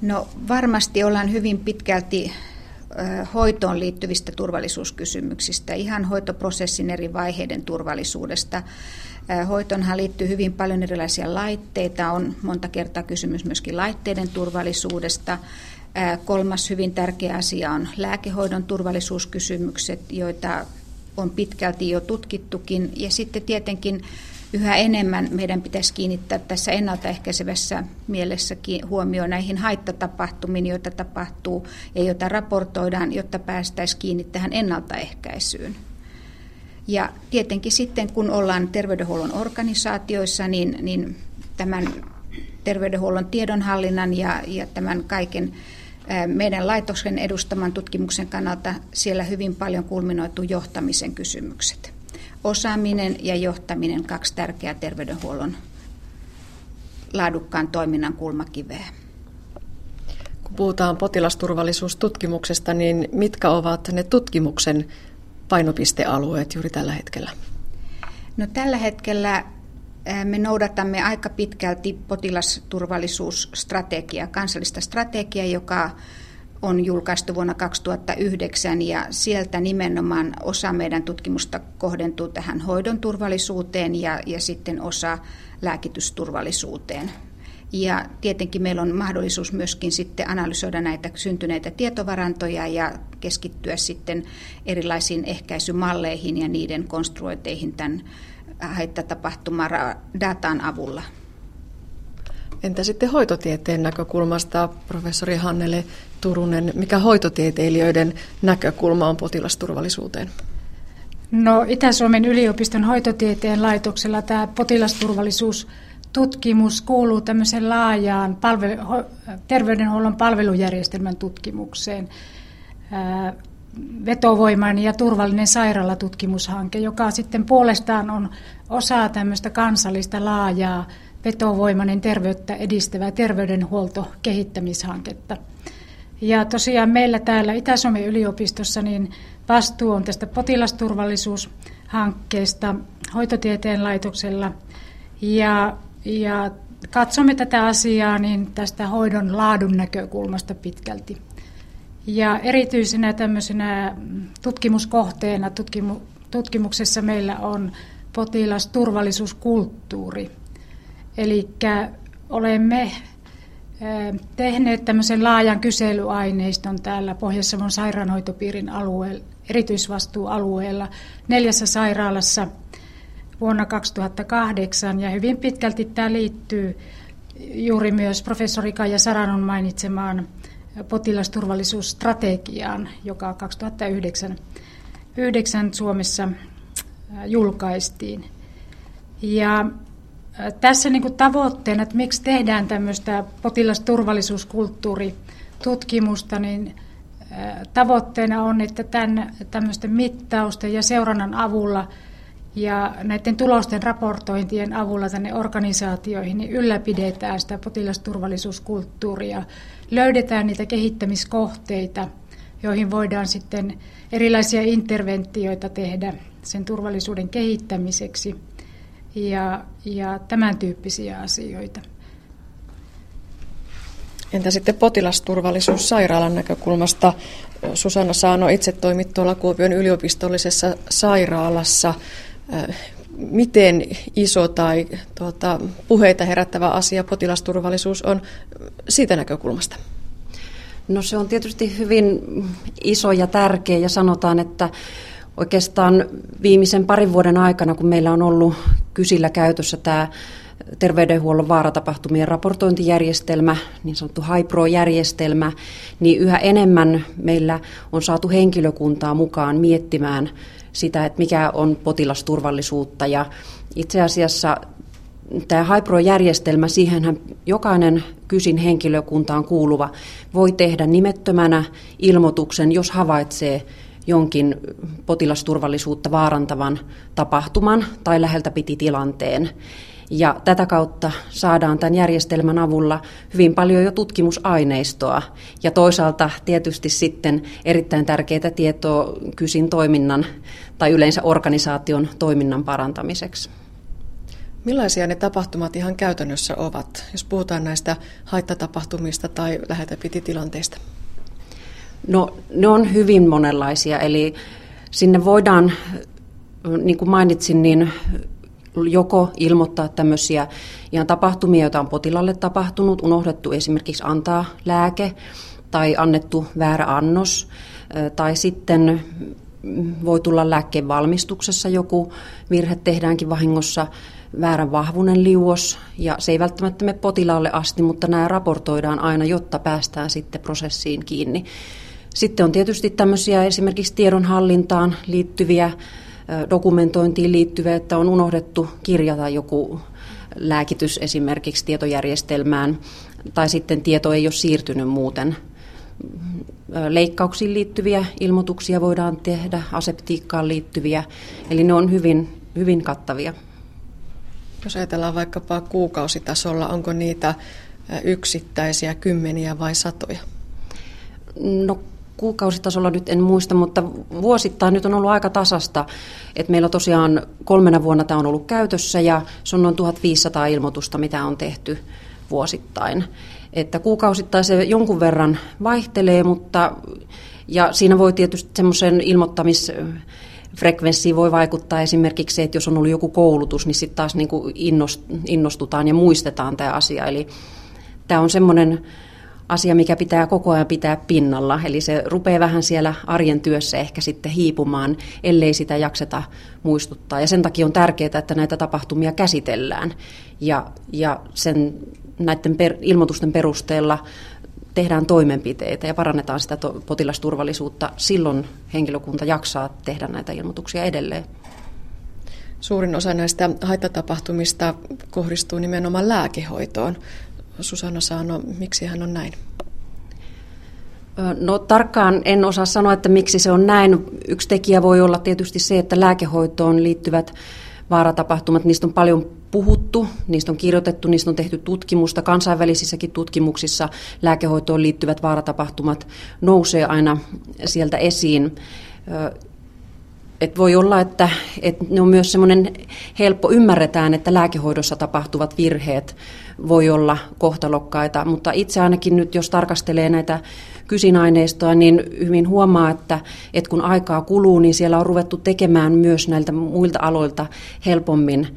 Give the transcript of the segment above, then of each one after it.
No varmasti ollaan hyvin pitkälti hoitoon liittyvistä turvallisuuskysymyksistä, ihan hoitoprosessin eri vaiheiden turvallisuudesta. Hoitonhan liittyy hyvin paljon erilaisia laitteita, on monta kertaa kysymys myöskin laitteiden turvallisuudesta. Kolmas hyvin tärkeä asia on lääkehoidon turvallisuuskysymykset, joita on pitkälti jo tutkittukin. Ja sitten tietenkin yhä enemmän meidän pitäisi kiinnittää tässä ennaltaehkäisevässä mielessä huomioon näihin haittatapahtumiin, joita tapahtuu ja joita raportoidaan, jotta päästäisiin kiinni tähän ennaltaehkäisyyn. Ja tietenkin sitten, kun ollaan terveydenhuollon organisaatioissa, niin, niin tämän terveydenhuollon tiedonhallinnan ja, ja tämän kaiken meidän laitoksen edustaman tutkimuksen kannalta siellä hyvin paljon kulminoitu johtamisen kysymykset. Osaaminen ja johtaminen, kaksi tärkeää terveydenhuollon laadukkaan toiminnan kulmakiveä. Kun puhutaan potilasturvallisuustutkimuksesta, niin mitkä ovat ne tutkimuksen painopistealueet juuri tällä hetkellä? No, tällä hetkellä me noudatamme aika pitkälti potilasturvallisuusstrategiaa, kansallista strategiaa, joka on julkaistu vuonna 2009 ja sieltä nimenomaan osa meidän tutkimusta kohdentuu tähän hoidon turvallisuuteen ja, ja sitten osa lääkitysturvallisuuteen. Ja tietenkin meillä on mahdollisuus myöskin sitten analysoida näitä syntyneitä tietovarantoja ja keskittyä sitten erilaisiin ehkäisymalleihin ja niiden konstruoiteihin tämän haittatapahtuman datan avulla. Entä sitten hoitotieteen näkökulmasta, professori Hannele Turunen, mikä hoitotieteilijöiden näkökulma on potilasturvallisuuteen? No Itä-Suomen yliopiston hoitotieteen laitoksella tämä potilasturvallisuustutkimus kuuluu tämmöiseen laajaan palvelu, terveydenhuollon palvelujärjestelmän tutkimukseen. Vetovoimainen ja turvallinen sairaalatutkimushanke, joka sitten puolestaan on osa tämmöistä kansallista laajaa vetovoimainen terveyttä edistävää terveydenhuoltokehittämishanketta. Ja tosiaan meillä täällä Itä-Suomen yliopistossa niin vastuu on tästä potilasturvallisuushankkeesta hoitotieteen laitoksella. Ja, ja katsomme tätä asiaa niin tästä hoidon laadun näkökulmasta pitkälti. Ja erityisenä tämmöisenä tutkimuskohteena tutkimu, tutkimuksessa meillä on potilasturvallisuuskulttuuri. Eli olemme tehneet tämmöisen laajan kyselyaineiston täällä Pohjois-Savon sairaanhoitopiirin alueella, erityisvastuualueella neljässä sairaalassa vuonna 2008 ja hyvin pitkälti tämä liittyy juuri myös professori Kaija Saranon mainitsemaan potilasturvallisuusstrategiaan, joka 2009 9 Suomessa julkaistiin. Ja tässä niin tavoitteena, että miksi tehdään tämmöistä potilasturvallisuuskulttuuritutkimusta, niin tavoitteena on, että tämän, tämmöisten mittausten ja seurannan avulla ja näiden tulosten raportointien avulla tänne organisaatioihin niin ylläpidetään sitä potilasturvallisuuskulttuuria, löydetään niitä kehittämiskohteita, joihin voidaan sitten erilaisia interventioita tehdä sen turvallisuuden kehittämiseksi – ja, ja tämän tyyppisiä asioita. Entä sitten potilasturvallisuus sairaalan näkökulmasta? Susanna Saano itse toimit tuolla Kuopion yliopistollisessa sairaalassa. Miten iso tai tuota, puheita herättävä asia potilasturvallisuus on siitä näkökulmasta? No se on tietysti hyvin iso ja tärkeä ja sanotaan, että Oikeastaan viimeisen parin vuoden aikana, kun meillä on ollut kysillä käytössä tämä terveydenhuollon vaaratapahtumien raportointijärjestelmä, niin sanottu HIPRO-järjestelmä, niin yhä enemmän meillä on saatu henkilökuntaa mukaan miettimään sitä, että mikä on potilasturvallisuutta. Ja itse asiassa tämä HIPRO-järjestelmä, siihenhän jokainen kysin henkilökuntaan kuuluva voi tehdä nimettömänä ilmoituksen, jos havaitsee jonkin potilasturvallisuutta vaarantavan tapahtuman tai läheltä piti tilanteen. Ja tätä kautta saadaan tämän järjestelmän avulla hyvin paljon jo tutkimusaineistoa ja toisaalta tietysti sitten erittäin tärkeää tietoa kysin toiminnan tai yleensä organisaation toiminnan parantamiseksi. Millaisia ne tapahtumat ihan käytännössä ovat, jos puhutaan näistä haittatapahtumista tai lähetäpiti-tilanteista? No, ne on hyvin monenlaisia, eli sinne voidaan, niin kuin mainitsin, niin joko ilmoittaa tämmöisiä ihan tapahtumia, joita on potilalle tapahtunut, unohdettu esimerkiksi antaa lääke tai annettu väärä annos, tai sitten voi tulla lääkkeen valmistuksessa joku virhe, tehdäänkin vahingossa väärän vahvunen liuos, ja se ei välttämättä mene potilaalle asti, mutta nämä raportoidaan aina, jotta päästään sitten prosessiin kiinni. Sitten on tietysti tämmöisiä esimerkiksi tiedonhallintaan liittyviä, dokumentointiin liittyviä, että on unohdettu kirjata joku lääkitys esimerkiksi tietojärjestelmään, tai sitten tieto ei ole siirtynyt muuten. Leikkauksiin liittyviä ilmoituksia voidaan tehdä, aseptiikkaan liittyviä, eli ne on hyvin, hyvin kattavia. Jos ajatellaan vaikkapa kuukausitasolla, onko niitä yksittäisiä kymmeniä vai satoja? No kuukausitasolla nyt en muista, mutta vuosittain nyt on ollut aika tasasta. että meillä tosiaan kolmena vuonna tämä on ollut käytössä ja se on noin 1500 ilmoitusta, mitä on tehty vuosittain. Että kuukausittain se jonkun verran vaihtelee, mutta ja siinä voi tietysti semmoisen ilmoittamis frekvenssiin voi vaikuttaa esimerkiksi se, että jos on ollut joku koulutus, niin sitten taas niin kuin innostutaan ja muistetaan tämä asia. Eli tämä on semmoinen asia, mikä pitää koko ajan pitää pinnalla. Eli se rupeaa vähän siellä arjen työssä ehkä sitten hiipumaan, ellei sitä jakseta muistuttaa. Ja sen takia on tärkeää, että näitä tapahtumia käsitellään. Ja, ja sen, näiden per, ilmoitusten perusteella tehdään toimenpiteitä ja parannetaan sitä to, potilasturvallisuutta. Silloin henkilökunta jaksaa tehdä näitä ilmoituksia edelleen. Suurin osa näistä haittatapahtumista kohdistuu nimenomaan lääkehoitoon. Susanna Saano, miksi hän on näin? No tarkkaan en osaa sanoa, että miksi se on näin. Yksi tekijä voi olla tietysti se, että lääkehoitoon liittyvät vaaratapahtumat, niistä on paljon puhuttu, niistä on kirjoitettu, niistä on tehty tutkimusta. Kansainvälisissäkin tutkimuksissa lääkehoitoon liittyvät vaaratapahtumat nousee aina sieltä esiin. Et voi olla, että, että ne on myös semmoinen helppo, ymmärretään, että lääkehoidossa tapahtuvat virheet voi olla kohtalokkaita, mutta itse ainakin nyt, jos tarkastelee näitä kysinaineistoa, niin hyvin huomaa, että, että kun aikaa kuluu, niin siellä on ruvettu tekemään myös näiltä muilta aloilta helpommin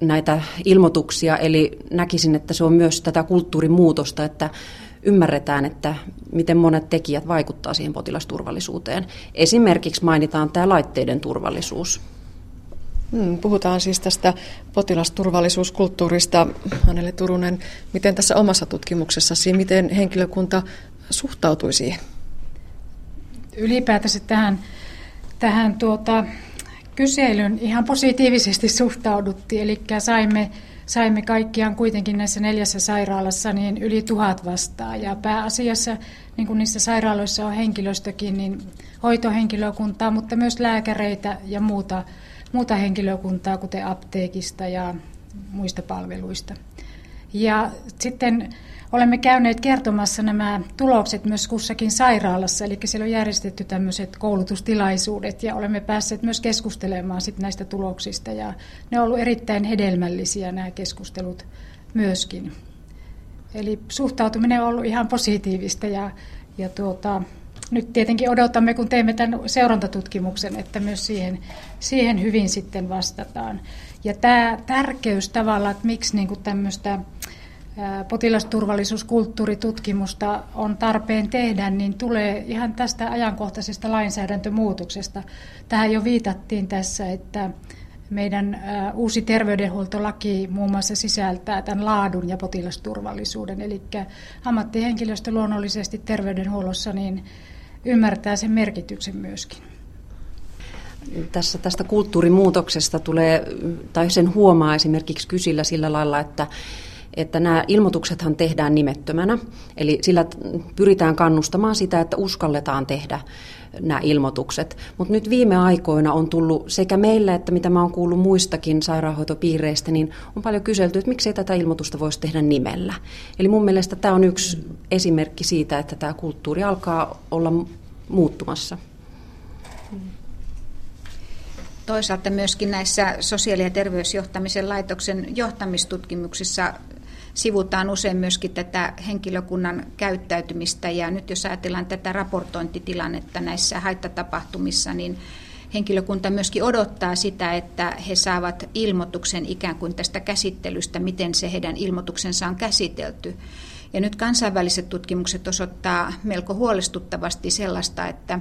näitä ilmoituksia, eli näkisin, että se on myös tätä kulttuurimuutosta, että ymmärretään, että miten monet tekijät vaikuttaa siihen potilasturvallisuuteen. Esimerkiksi mainitaan tämä laitteiden turvallisuus. Hmm, puhutaan siis tästä potilasturvallisuuskulttuurista. Hannele Turunen, miten tässä omassa tutkimuksessasi, miten henkilökunta suhtautui siihen? Ylipäätänsä tähän, tähän tuota, kyselyn ihan positiivisesti suhtauduttiin, eli saimme, saimme kaikkiaan kuitenkin näissä neljässä sairaalassa niin yli tuhat vastaa. Ja pääasiassa, niin kuin niissä sairaaloissa on henkilöstökin, niin hoitohenkilökuntaa, mutta myös lääkäreitä ja muuta, muuta henkilökuntaa, kuten apteekista ja muista palveluista. Ja sitten olemme käyneet kertomassa nämä tulokset myös kussakin sairaalassa, eli siellä on järjestetty tämmöiset koulutustilaisuudet ja olemme päässeet myös keskustelemaan sit näistä tuloksista ja ne on ollut erittäin hedelmällisiä nämä keskustelut myöskin. Eli suhtautuminen on ollut ihan positiivista ja, ja tuota, nyt tietenkin odotamme, kun teemme tämän seurantatutkimuksen, että myös siihen, siihen hyvin sitten vastataan. Ja tämä tärkeys tavallaan, että miksi niin tämmöistä potilasturvallisuuskulttuuritutkimusta on tarpeen tehdä, niin tulee ihan tästä ajankohtaisesta lainsäädäntömuutoksesta. Tähän jo viitattiin tässä, että meidän uusi terveydenhuoltolaki muun muassa sisältää tämän laadun ja potilasturvallisuuden. Eli ammattihenkilöstö luonnollisesti terveydenhuollossa niin ymmärtää sen merkityksen myöskin. Tässä tästä kulttuurimuutoksesta tulee, tai sen huomaa esimerkiksi kysillä sillä lailla, että että nämä ilmoituksethan tehdään nimettömänä, eli sillä pyritään kannustamaan sitä, että uskalletaan tehdä nämä ilmoitukset. Mutta nyt viime aikoina on tullut sekä meille, että mitä mä oon kuullut muistakin sairaanhoitopiireistä, niin on paljon kyselty, että miksei tätä ilmoitusta voisi tehdä nimellä. Eli mun mielestä tämä on yksi esimerkki siitä, että tämä kulttuuri alkaa olla muuttumassa. Toisaalta myöskin näissä sosiaali- ja terveysjohtamisen laitoksen johtamistutkimuksissa sivutaan usein myöskin tätä henkilökunnan käyttäytymistä. Ja nyt jos ajatellaan tätä raportointitilannetta näissä haittatapahtumissa, niin henkilökunta myöskin odottaa sitä, että he saavat ilmoituksen ikään kuin tästä käsittelystä, miten se heidän ilmoituksensa on käsitelty. Ja nyt kansainväliset tutkimukset osoittaa melko huolestuttavasti sellaista, että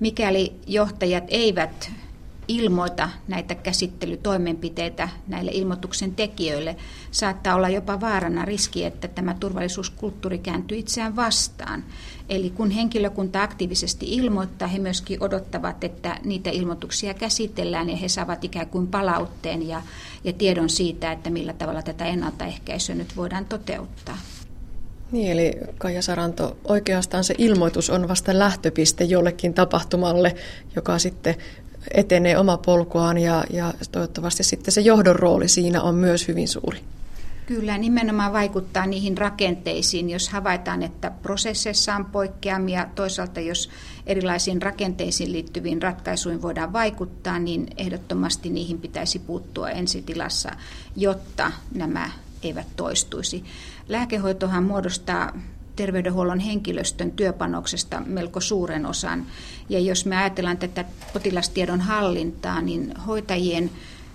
mikäli johtajat eivät ilmoita näitä käsittelytoimenpiteitä näille ilmoituksen tekijöille, saattaa olla jopa vaarana riski, että tämä turvallisuuskulttuuri kääntyy itseään vastaan. Eli kun henkilökunta aktiivisesti ilmoittaa, he myöskin odottavat, että niitä ilmoituksia käsitellään ja he saavat ikään kuin palautteen ja, ja tiedon siitä, että millä tavalla tätä ennaltaehkäisyä nyt voidaan toteuttaa. Niin, eli Kaija Saranto, oikeastaan se ilmoitus on vasta lähtöpiste jollekin tapahtumalle, joka sitten etenee oma polkuaan ja, ja toivottavasti sitten se johdon rooli siinä on myös hyvin suuri. Kyllä, nimenomaan vaikuttaa niihin rakenteisiin, jos havaitaan, että prosesseissa on poikkeamia. Toisaalta, jos erilaisiin rakenteisiin liittyviin ratkaisuihin voidaan vaikuttaa, niin ehdottomasti niihin pitäisi puuttua ensitilassa, jotta nämä eivät toistuisi. Lääkehoitohan muodostaa terveydenhuollon henkilöstön työpanoksesta melko suuren osan. Ja jos me ajatellaan tätä potilastiedon hallintaa, niin hoitajien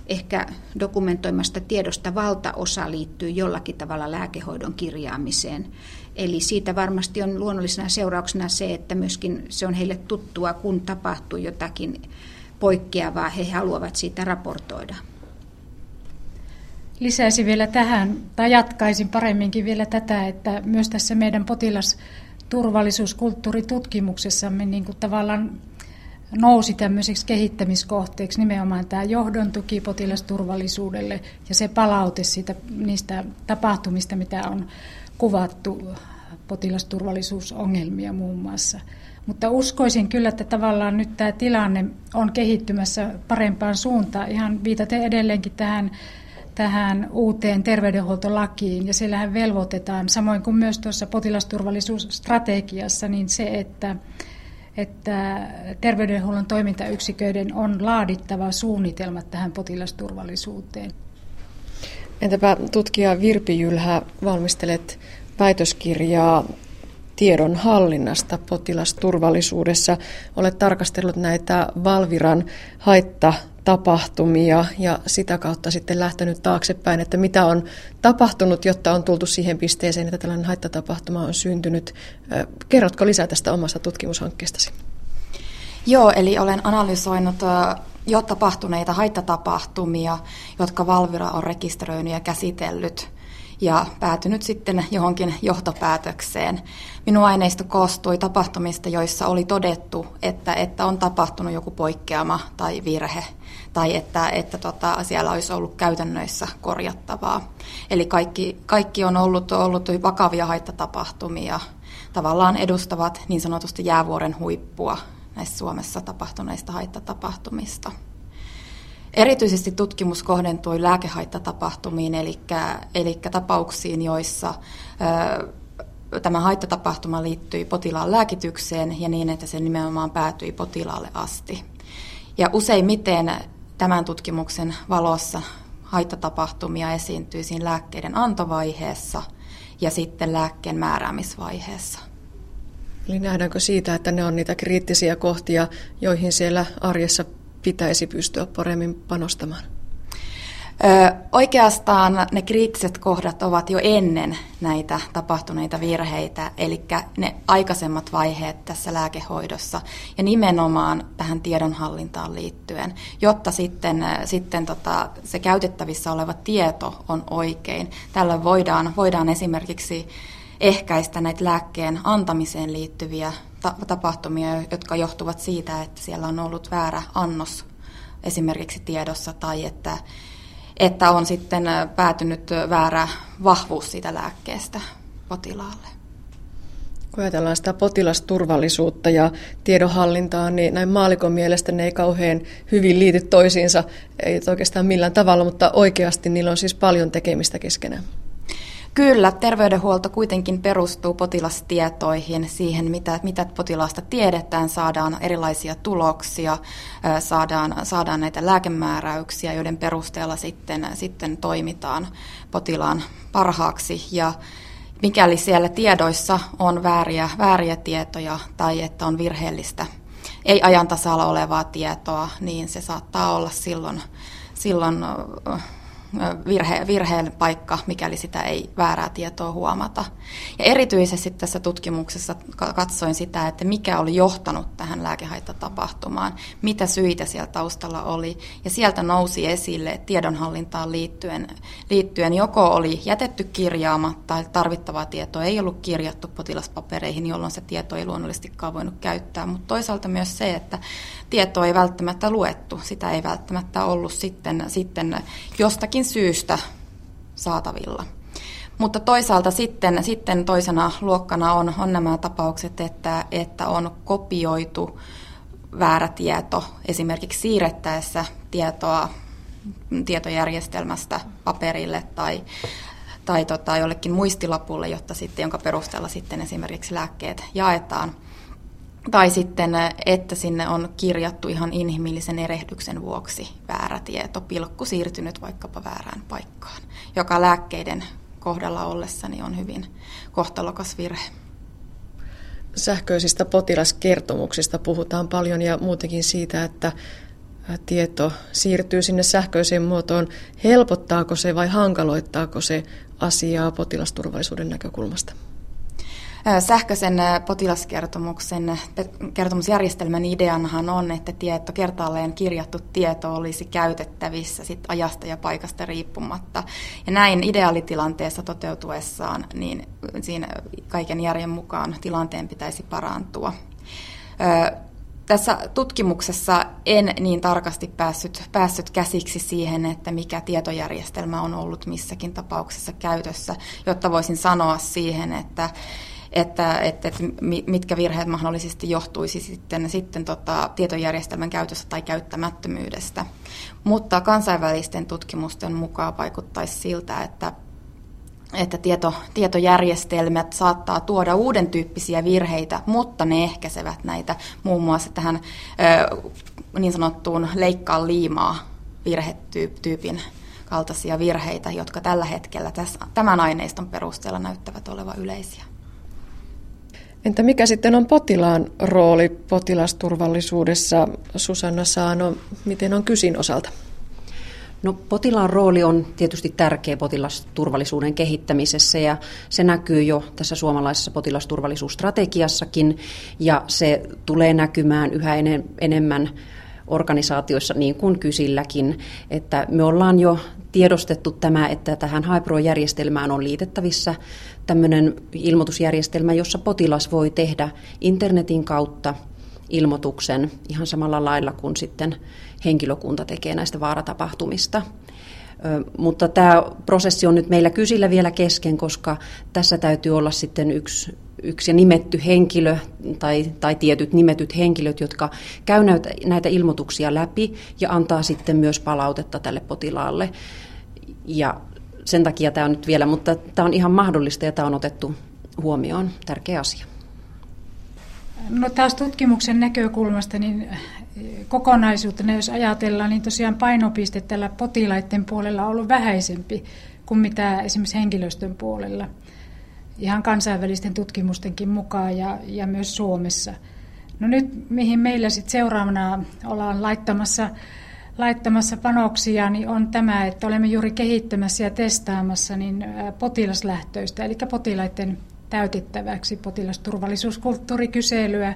ehkä dokumentoimasta tiedosta valtaosa liittyy jollakin tavalla lääkehoidon kirjaamiseen. Eli siitä varmasti on luonnollisena seurauksena se, että myöskin se on heille tuttua, kun tapahtuu jotakin poikkeavaa, he haluavat siitä raportoida. Lisäisin vielä tähän, tai jatkaisin paremminkin vielä tätä, että myös tässä meidän potilasturvallisuuskulttuuritutkimuksessamme niin kuin tavallaan nousi tämmöiseksi kehittämiskohteeksi nimenomaan tämä johdon tuki potilasturvallisuudelle ja se palaute siitä, niistä tapahtumista, mitä on kuvattu potilasturvallisuusongelmia muun muassa. Mutta uskoisin kyllä, että tavallaan nyt tämä tilanne on kehittymässä parempaan suuntaan. Ihan viitaten edelleenkin tähän tähän uuteen terveydenhuoltolakiin ja siellähän velvoitetaan, samoin kuin myös tuossa potilasturvallisuusstrategiassa, niin se, että, että terveydenhuollon toimintayksiköiden on laadittava suunnitelmat tähän potilasturvallisuuteen. Entäpä tutkija Virpi Jylhä, valmistelet väitöskirjaa tiedon hallinnasta potilasturvallisuudessa. Olet tarkastellut näitä Valviran haitta tapahtumia ja sitä kautta sitten lähtenyt taaksepäin, että mitä on tapahtunut, jotta on tultu siihen pisteeseen, että tällainen haittatapahtuma on syntynyt. Kerrotko lisää tästä omasta tutkimushankkeestasi? Joo, eli olen analysoinut jo tapahtuneita haittatapahtumia, jotka Valvira on rekisteröinyt ja käsitellyt ja päätynyt sitten johonkin johtopäätökseen. Minun aineisto koostui tapahtumista, joissa oli todettu, että, että on tapahtunut joku poikkeama tai virhe tai että, että tota, siellä olisi ollut käytännöissä korjattavaa. Eli kaikki, kaikki on ollut, ollut vakavia haittatapahtumia, tavallaan edustavat niin sanotusti jäävuoren huippua näissä Suomessa tapahtuneista haittatapahtumista. Erityisesti tutkimus kohdentui lääkehaittatapahtumiin, eli, eli tapauksiin, joissa ö, tämä haittatapahtuma liittyi potilaan lääkitykseen ja niin, että se nimenomaan päätyi potilaalle asti. Ja useimmiten tämän tutkimuksen valossa haittatapahtumia esiintyy siinä lääkkeiden antovaiheessa ja sitten lääkkeen määräämisvaiheessa. Eli nähdäänkö siitä, että ne on niitä kriittisiä kohtia, joihin siellä arjessa pitäisi pystyä paremmin panostamaan? Oikeastaan ne kriittiset kohdat ovat jo ennen näitä tapahtuneita virheitä, eli ne aikaisemmat vaiheet tässä lääkehoidossa ja nimenomaan tähän tiedonhallintaan liittyen, jotta sitten, sitten tota, se käytettävissä oleva tieto on oikein. Tällöin voidaan, voidaan esimerkiksi ehkäistä näitä lääkkeen antamiseen liittyviä tapahtumia, jotka johtuvat siitä, että siellä on ollut väärä annos esimerkiksi tiedossa tai että, että on sitten päätynyt väärä vahvuus siitä lääkkeestä potilaalle. Kun ajatellaan sitä potilasturvallisuutta ja tiedonhallintaa, niin näin maalikon mielestä ne ei kauhean hyvin liity toisiinsa, ei oikeastaan millään tavalla, mutta oikeasti niillä on siis paljon tekemistä keskenään. Kyllä, terveydenhuolto kuitenkin perustuu potilastietoihin, siihen mitä, mitä potilaasta tiedetään, saadaan erilaisia tuloksia, saadaan, saadaan näitä lääkemääräyksiä, joiden perusteella sitten, sitten toimitaan potilaan parhaaksi. Ja mikäli siellä tiedoissa on vääriä, vääriä tietoja tai että on virheellistä, ei ajantasalla olevaa tietoa, niin se saattaa olla silloin, silloin virhe, virheen paikka, mikäli sitä ei väärää tietoa huomata. Ja erityisesti tässä tutkimuksessa katsoin sitä, että mikä oli johtanut tähän lääkehaittatapahtumaan, mitä syitä siellä taustalla oli. Ja sieltä nousi esille tiedonhallintaan liittyen, liittyen joko oli jätetty kirjaamatta tai tarvittavaa tietoa ei ollut kirjattu potilaspapereihin, jolloin se tieto ei luonnollisestikaan voinut käyttää. Mutta toisaalta myös se, että tietoa ei välttämättä luettu, sitä ei välttämättä ollut sitten, sitten jostakin syystä saatavilla. Mutta toisaalta sitten, sitten toisena luokkana on, on nämä tapaukset, että, että on kopioitu väärä tieto esimerkiksi siirrettäessä tietoa tietojärjestelmästä paperille tai, tai tota, jollekin muistilapulle, jotta sitten, jonka perusteella sitten esimerkiksi lääkkeet jaetaan. Tai sitten, että sinne on kirjattu ihan inhimillisen erehdyksen vuoksi väärä tieto, pilkku siirtynyt vaikkapa väärään paikkaan, joka lääkkeiden kohdalla ollessani on hyvin kohtalokas virhe. Sähköisistä potilaskertomuksista puhutaan paljon ja muutenkin siitä, että tieto siirtyy sinne sähköiseen muotoon. Helpottaako se vai hankaloittaako se asiaa potilasturvallisuuden näkökulmasta? Sähköisen potilaskertomuksen kertomusjärjestelmän ideanahan on, että tieto, kertaalleen kirjattu tieto olisi käytettävissä sit ajasta ja paikasta riippumatta. Ja näin ideaalitilanteessa toteutuessaan, niin siinä kaiken järjen mukaan tilanteen pitäisi parantua. Tässä tutkimuksessa en niin tarkasti päässyt, päässyt käsiksi siihen, että mikä tietojärjestelmä on ollut missäkin tapauksessa käytössä, jotta voisin sanoa siihen, että, että, että, että mitkä virheet mahdollisesti johtuisi sitten, sitten tota, tietojärjestelmän käytössä tai käyttämättömyydestä. Mutta kansainvälisten tutkimusten mukaan vaikuttaisi siltä, että että tieto, tietojärjestelmät saattaa tuoda uuden tyyppisiä virheitä, mutta ne ehkäisevät näitä muun muassa tähän ö, niin sanottuun leikkaa liimaa virhetyypin kaltaisia virheitä, jotka tällä hetkellä tässä, tämän aineiston perusteella näyttävät olevan yleisiä. Entä mikä sitten on potilaan rooli potilasturvallisuudessa? Susanna Saano, miten on kysin osalta? No, potilaan rooli on tietysti tärkeä potilasturvallisuuden kehittämisessä ja se näkyy jo tässä suomalaisessa potilasturvallisuusstrategiassakin ja se tulee näkymään yhä enemmän organisaatioissa niin kuin kysilläkin, että me ollaan jo tiedostettu tämä, että tähän HiPro-järjestelmään on liitettävissä tämmöinen ilmoitusjärjestelmä, jossa potilas voi tehdä internetin kautta ilmoituksen ihan samalla lailla kuin sitten henkilökunta tekee näistä vaaratapahtumista. Mutta tämä prosessi on nyt meillä kysillä vielä kesken, koska tässä täytyy olla sitten yksi, yksi nimetty henkilö tai, tai tietyt nimetyt henkilöt, jotka käy näitä, ilmoituksia läpi ja antaa sitten myös palautetta tälle potilaalle. Ja sen takia tämä on nyt vielä, mutta tämä on ihan mahdollista ja tämä on otettu huomioon. Tärkeä asia. No taas tutkimuksen näkökulmasta, niin kokonaisuutena, jos ajatellaan, niin tosiaan painopiste tällä potilaiden puolella on ollut vähäisempi kuin mitä esimerkiksi henkilöstön puolella. Ihan kansainvälisten tutkimustenkin mukaan ja, ja myös Suomessa. No nyt, mihin meillä sitten seuraavana ollaan laittamassa, laittamassa panoksia, niin on tämä, että olemme juuri kehittämässä ja testaamassa niin potilaslähtöistä, eli potilaiden täytettäväksi potilasturvallisuuskulttuurikyselyä,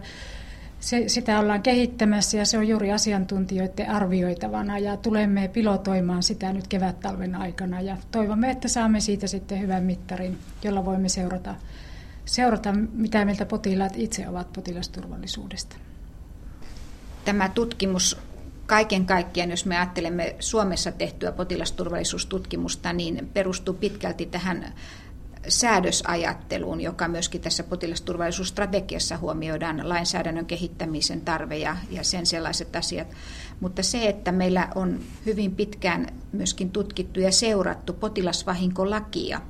se, sitä ollaan kehittämässä ja se on juuri asiantuntijoiden arvioitavana ja tulemme pilotoimaan sitä nyt kevät-talven aikana ja toivomme, että saamme siitä sitten hyvän mittarin, jolla voimme seurata, seurata mitä mieltä potilaat itse ovat potilasturvallisuudesta. Tämä tutkimus kaiken kaikkiaan, jos me ajattelemme Suomessa tehtyä potilasturvallisuustutkimusta, niin perustuu pitkälti tähän säädösajatteluun, joka myöskin tässä potilasturvallisuusstrategiassa huomioidaan lainsäädännön kehittämisen tarve ja, ja sen sellaiset asiat. Mutta se, että meillä on hyvin pitkään myöskin tutkittu ja seurattu potilasvahinkolakia,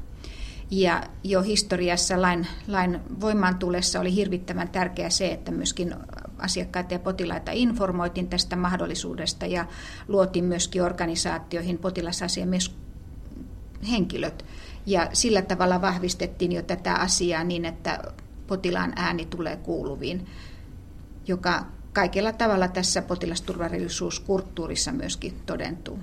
Ja jo historiassa lain, lain voimaan tulessa oli hirvittävän tärkeää se, että myöskin asiakkaita ja potilaita informoitiin tästä mahdollisuudesta ja luotiin myöskin organisaatioihin potilasasiamies henkilöt. Ja sillä tavalla vahvistettiin jo tätä asiaa niin, että potilaan ääni tulee kuuluviin, joka kaikella tavalla tässä potilasturvallisuuskulttuurissa myöskin todentuu.